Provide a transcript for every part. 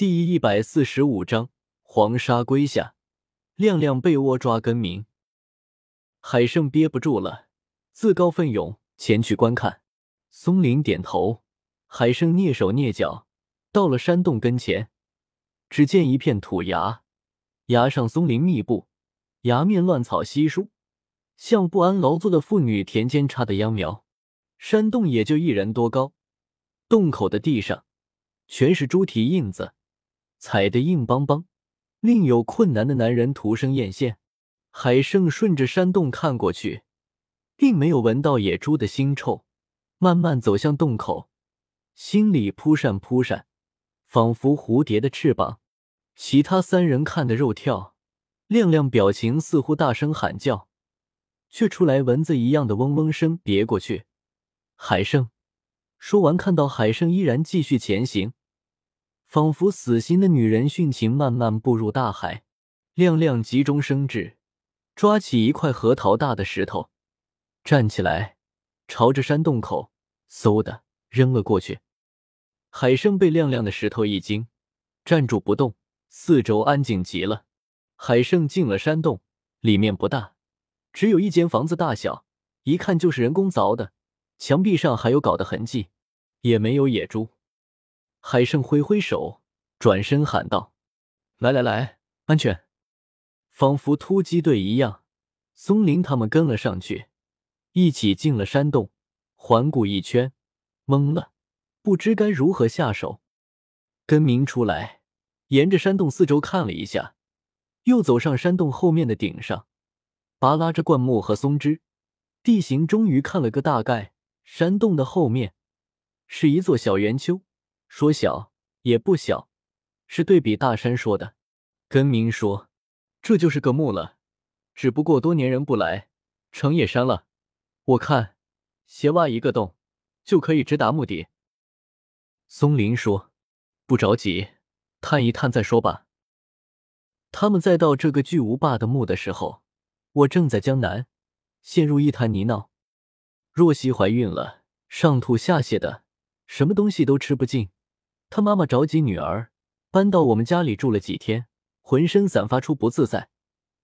第一百四十五章黄沙归下，亮亮被窝抓根明。海胜憋不住了，自告奋勇前去观看。松林点头，海胜蹑手蹑脚到了山洞跟前，只见一片土崖，崖上松林密布，崖面乱草稀疏，像不安劳作的妇女田间插的秧苗。山洞也就一人多高，洞口的地上全是猪蹄印子。踩得硬邦邦，另有困难的男人徒生艳羡。海胜顺着山洞看过去，并没有闻到野猪的腥臭，慢慢走向洞口，心里扑扇扑扇，仿佛蝴蝶的翅膀。其他三人看得肉跳，亮亮表情似乎大声喊叫，却出来蚊子一样的嗡嗡声，别过去。海胜说完，看到海胜依然继续前行。仿佛死心的女人殉情，慢慢步入大海。亮亮急中生智，抓起一块核桃大的石头，站起来，朝着山洞口嗖的扔了过去。海生被亮亮的石头一惊，站住不动。四周安静极了。海胜进了山洞，里面不大，只有一间房子大小，一看就是人工凿的，墙壁上还有镐的痕迹，也没有野猪。海胜挥挥手，转身喊道：“来来来，安全！”仿佛突击队一样，松林他们跟了上去，一起进了山洞，环顾一圈，懵了，不知该如何下手。根明出来，沿着山洞四周看了一下，又走上山洞后面的顶上，拔拉着灌木和松枝，地形终于看了个大概。山洞的后面是一座小圆丘。说小也不小，是对比大山说的。根明说：“这就是个墓了，只不过多年人不来，成野山了。我看，斜挖一个洞，就可以直达墓地。”松林说：“不着急，探一探再说吧。”他们再到这个巨无霸的墓的时候，我正在江南，陷入一滩泥淖。若曦怀孕了，上吐下泻的，什么东西都吃不进。他妈妈着急女儿搬到我们家里住了几天，浑身散发出不自在，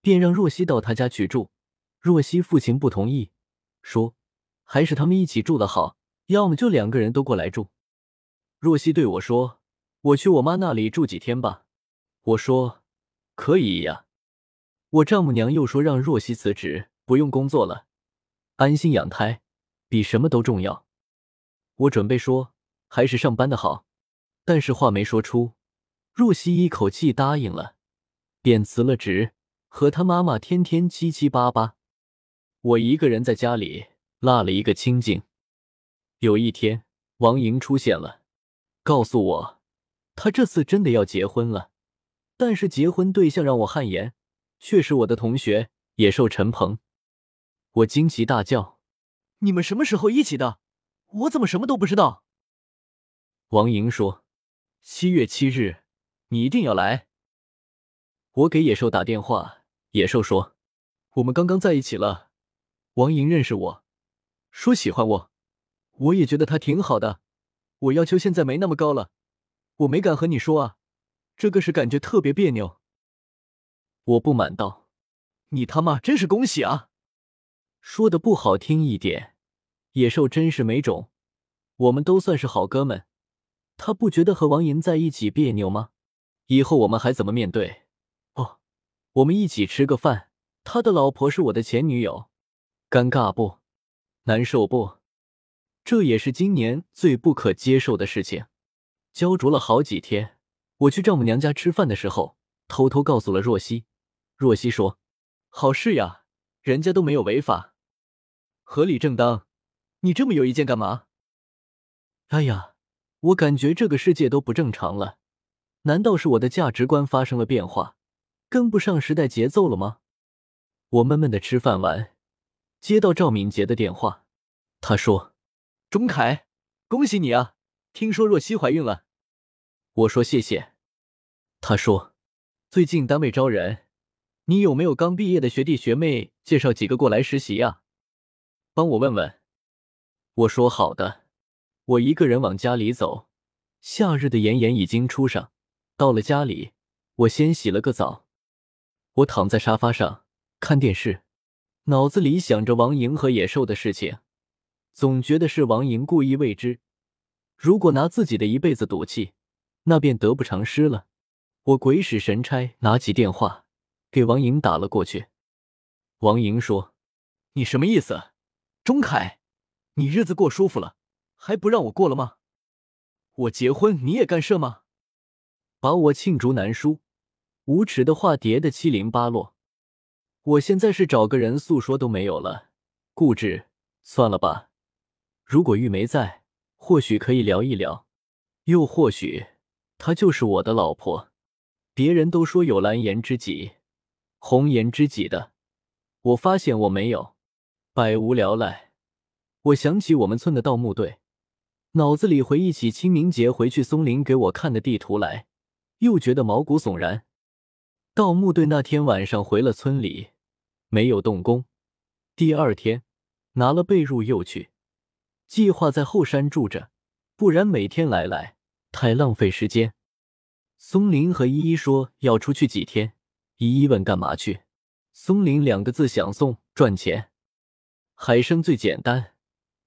便让若曦到他家去住。若曦父亲不同意，说还是他们一起住的好，要么就两个人都过来住。若曦对我说：“我去我妈那里住几天吧。”我说：“可以呀。”我丈母娘又说让若曦辞职，不用工作了，安心养胎比什么都重要。我准备说还是上班的好。但是话没说出，若曦一口气答应了，便辞了职，和他妈妈天天七七八八。我一个人在家里落了一个清静。有一天，王莹出现了，告诉我，她这次真的要结婚了，但是结婚对象让我汗颜，却是我的同学野兽陈鹏。我惊奇大叫：“你们什么时候一起的？我怎么什么都不知道？”王莹说。七月七日，你一定要来。我给野兽打电话，野兽说：“我们刚刚在一起了。”王莹认识我，说喜欢我，我也觉得他挺好的。我要求现在没那么高了，我没敢和你说啊，这个是感觉特别别扭。我不满道：“你他妈真是恭喜啊！”说的不好听一点，野兽真是没种。我们都算是好哥们。他不觉得和王莹在一起别扭吗？以后我们还怎么面对？哦，我们一起吃个饭，他的老婆是我的前女友，尴尬不？难受不？这也是今年最不可接受的事情。焦灼了好几天，我去丈母娘家吃饭的时候，偷偷告诉了若曦。若曦说：“好事呀，人家都没有违法，合理正当，你这么有意见干嘛？”哎呀。我感觉这个世界都不正常了，难道是我的价值观发生了变化，跟不上时代节奏了吗？我闷闷的吃饭完，接到赵敏杰的电话，他说：“钟凯，恭喜你啊，听说若曦怀孕了。”我说：“谢谢。”他说：“最近单位招人，你有没有刚毕业的学弟学妹介绍几个过来实习呀？帮我问问。”我说：“好的。”我一个人往家里走，夏日的炎炎已经初上，到了家里，我先洗了个澡。我躺在沙发上看电视，脑子里想着王莹和野兽的事情，总觉得是王莹故意为之。如果拿自己的一辈子赌气，那便得不偿失了。我鬼使神差，拿起电话给王莹打了过去。王莹说：“你什么意思，钟凯？你日子过舒服了，还不让我过了吗？我结婚你也干涉吗？把我罄竹难书。”无耻的话叠得七零八落，我现在是找个人诉说都没有了，固执，算了吧。如果玉梅在，或许可以聊一聊，又或许她就是我的老婆。别人都说有蓝颜知己、红颜知己的，我发现我没有，百无聊赖。我想起我们村的盗墓队，脑子里回忆起清明节回去松林给我看的地图来，又觉得毛骨悚然。盗墓队那天晚上回了村里，没有动工。第二天拿了被褥又去，计划在后山住着，不然每天来来太浪费时间。松林和依依说要出去几天，依依问干嘛去，松林两个字想送赚钱。海生最简单，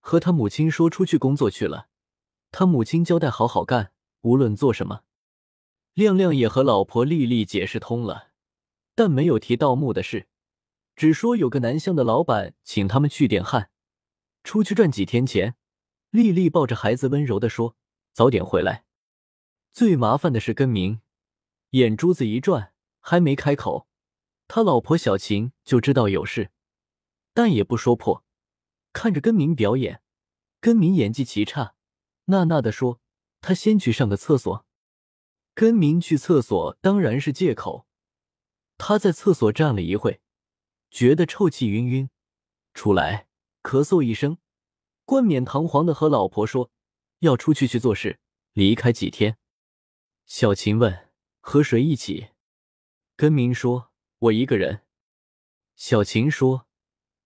和他母亲说出去工作去了，他母亲交代好好干，无论做什么。亮亮也和老婆丽丽解释通了，但没有提盗墓的事，只说有个南乡的老板请他们去点汉，出去赚几天钱。丽丽抱着孩子温柔的说：“早点回来。”最麻烦的是根明，眼珠子一转，还没开口，他老婆小琴就知道有事，但也不说破。看着根明表演，根明演技奇差，呐呐的说：“他先去上个厕所。”根明去厕所当然是借口，他在厕所站了一会，觉得臭气晕晕，出来咳嗽一声，冠冕堂皇的和老婆说要出去去做事，离开几天。小琴问和谁一起，根明说我一个人。小琴说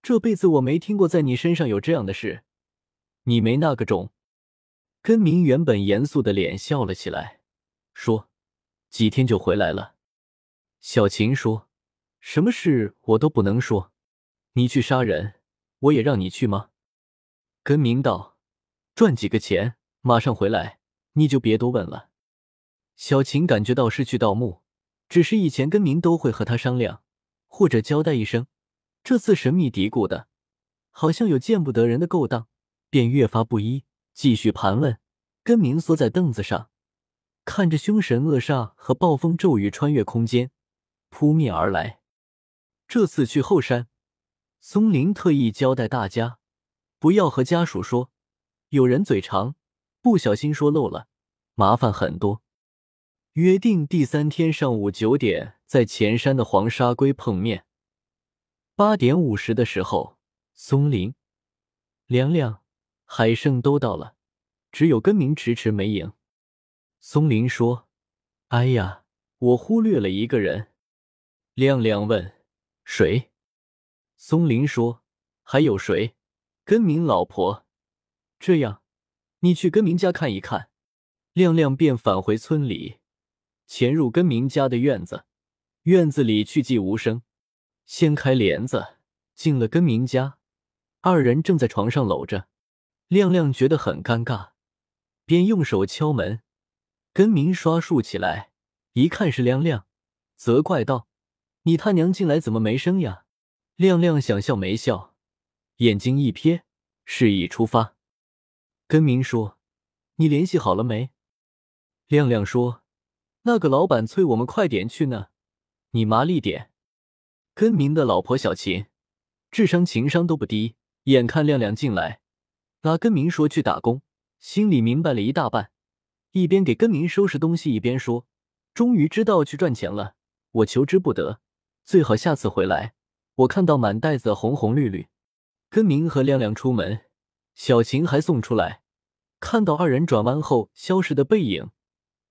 这辈子我没听过在你身上有这样的事，你没那个种。根明原本严肃的脸笑了起来。说，几天就回来了。小琴说：“什么事我都不能说。你去杀人，我也让你去吗？”根明道：“赚几个钱，马上回来，你就别多问了。”小琴感觉到是去盗墓，只是以前根明都会和他商量，或者交代一声，这次神秘嘀咕的，好像有见不得人的勾当，便越发不依，继续盘问。根明缩在凳子上。看着凶神恶煞和暴风骤雨穿越空间扑面而来，这次去后山，松林特意交代大家不要和家属说，有人嘴长，不小心说漏了，麻烦很多。约定第三天上午九点在前山的黄沙龟碰面。八点五十的时候，松林、凉凉、海胜都到了，只有根明迟迟没影。松林说：“哎呀，我忽略了一个人。”亮亮问：“谁？”松林说：“还有谁？根明老婆。这样，你去根明家看一看。”亮亮便返回村里，潜入根明家的院子。院子里去寂无声，掀开帘子，进了根明家。二人正在床上搂着，亮亮觉得很尴尬，便用手敲门。根明刷竖起来，一看是亮亮，责怪道：“你他娘进来怎么没声呀？”亮亮想笑没笑，眼睛一瞥，示意出发。根明说：“你联系好了没？”亮亮说：“那个老板催我们快点去呢，你麻利点。”根明的老婆小琴，智商情商都不低，眼看亮亮进来，拉根明说去打工，心里明白了一大半。一边给根明收拾东西，一边说：“终于知道去赚钱了，我求之不得。最好下次回来，我看到满袋子红红绿绿。”根明和亮亮出门，小琴还送出来，看到二人转弯后消失的背影，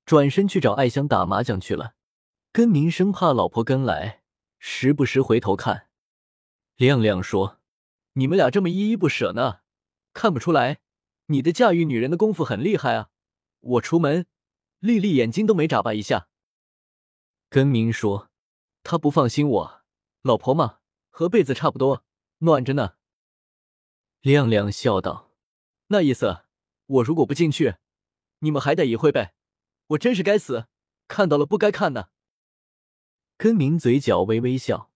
转身去找艾香打麻将去了。根明生怕老婆跟来，时不时回头看。亮亮说：“你们俩这么依依不舍呢，看不出来，你的驾驭女人的功夫很厉害啊。”我出门，丽丽眼睛都没眨巴一下。根明说：“他不放心我，老婆嘛，和被子差不多，暖着呢。”亮亮笑道：“那意思，我如果不进去，你们还得一会呗。我真是该死，看到了不该看的。”根明嘴角微微笑，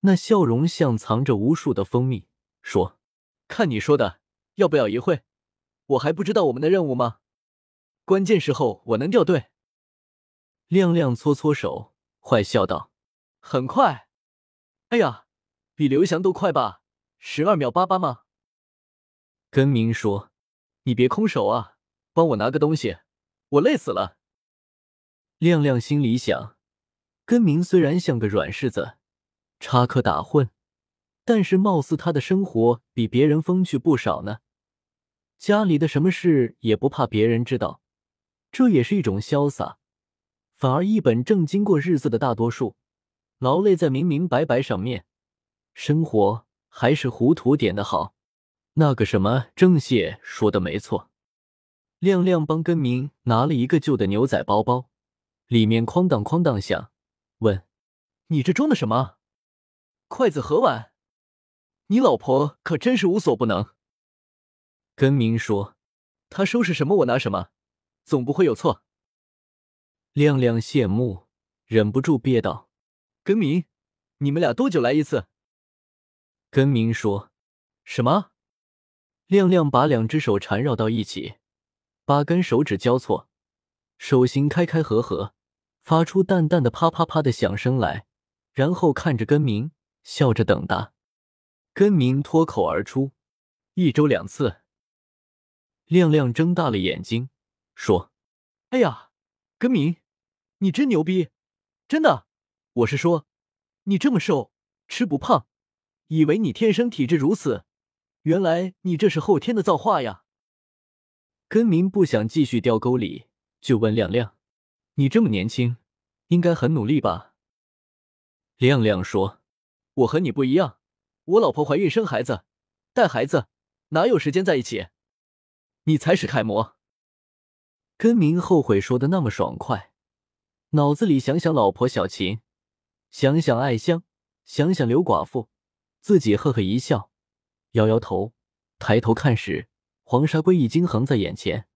那笑容像藏着无数的蜂蜜，说：“看你说的，要不要一会？我还不知道我们的任务吗？关键时候我能掉队。”亮亮搓搓手，坏笑道：“很快，哎呀，比刘翔都快吧？十二秒八八吗？”根明说：“你别空手啊，帮我拿个东西，我累死了。”亮亮心里想：根明虽然像个软柿子，插科打诨，但是貌似他的生活比别人风趣不少呢。家里的什么事也不怕别人知道，这也是一种潇洒。反而一本正经过日子的大多数，劳累在明明白白上面，生活还是糊涂点的好。那个什么郑谢说的没错，亮亮帮根明拿了一个旧的牛仔包包，里面哐当哐当响，问：“你这装的什么？筷子和碗？你老婆可真是无所不能。”根明说：“她收拾什么我拿什么，总不会有错。”亮亮羡慕，忍不住憋道：“根明，你们俩多久来一次？”根明说：“什么？”亮亮把两只手缠绕到一起，八根手指交错，手心开开合合，发出淡淡的啪啪啪的响声来，然后看着根明，笑着等答。根明脱口而出：“一周两次。”亮亮睁大了眼睛，说：“哎呀，根明！”你真牛逼，真的，我是说，你这么瘦，吃不胖，以为你天生体质如此，原来你这是后天的造化呀。根明不想继续掉沟里，就问亮亮：“你这么年轻，应该很努力吧？”亮亮说：“我和你不一样，我老婆怀孕生孩子，带孩子，哪有时间在一起？你才是楷模。”根明后悔说的那么爽快。脑子里想想老婆小琴，想想艾香，想想刘寡妇，自己呵呵一笑，摇摇头，抬头看时，黄沙龟已经横在眼前。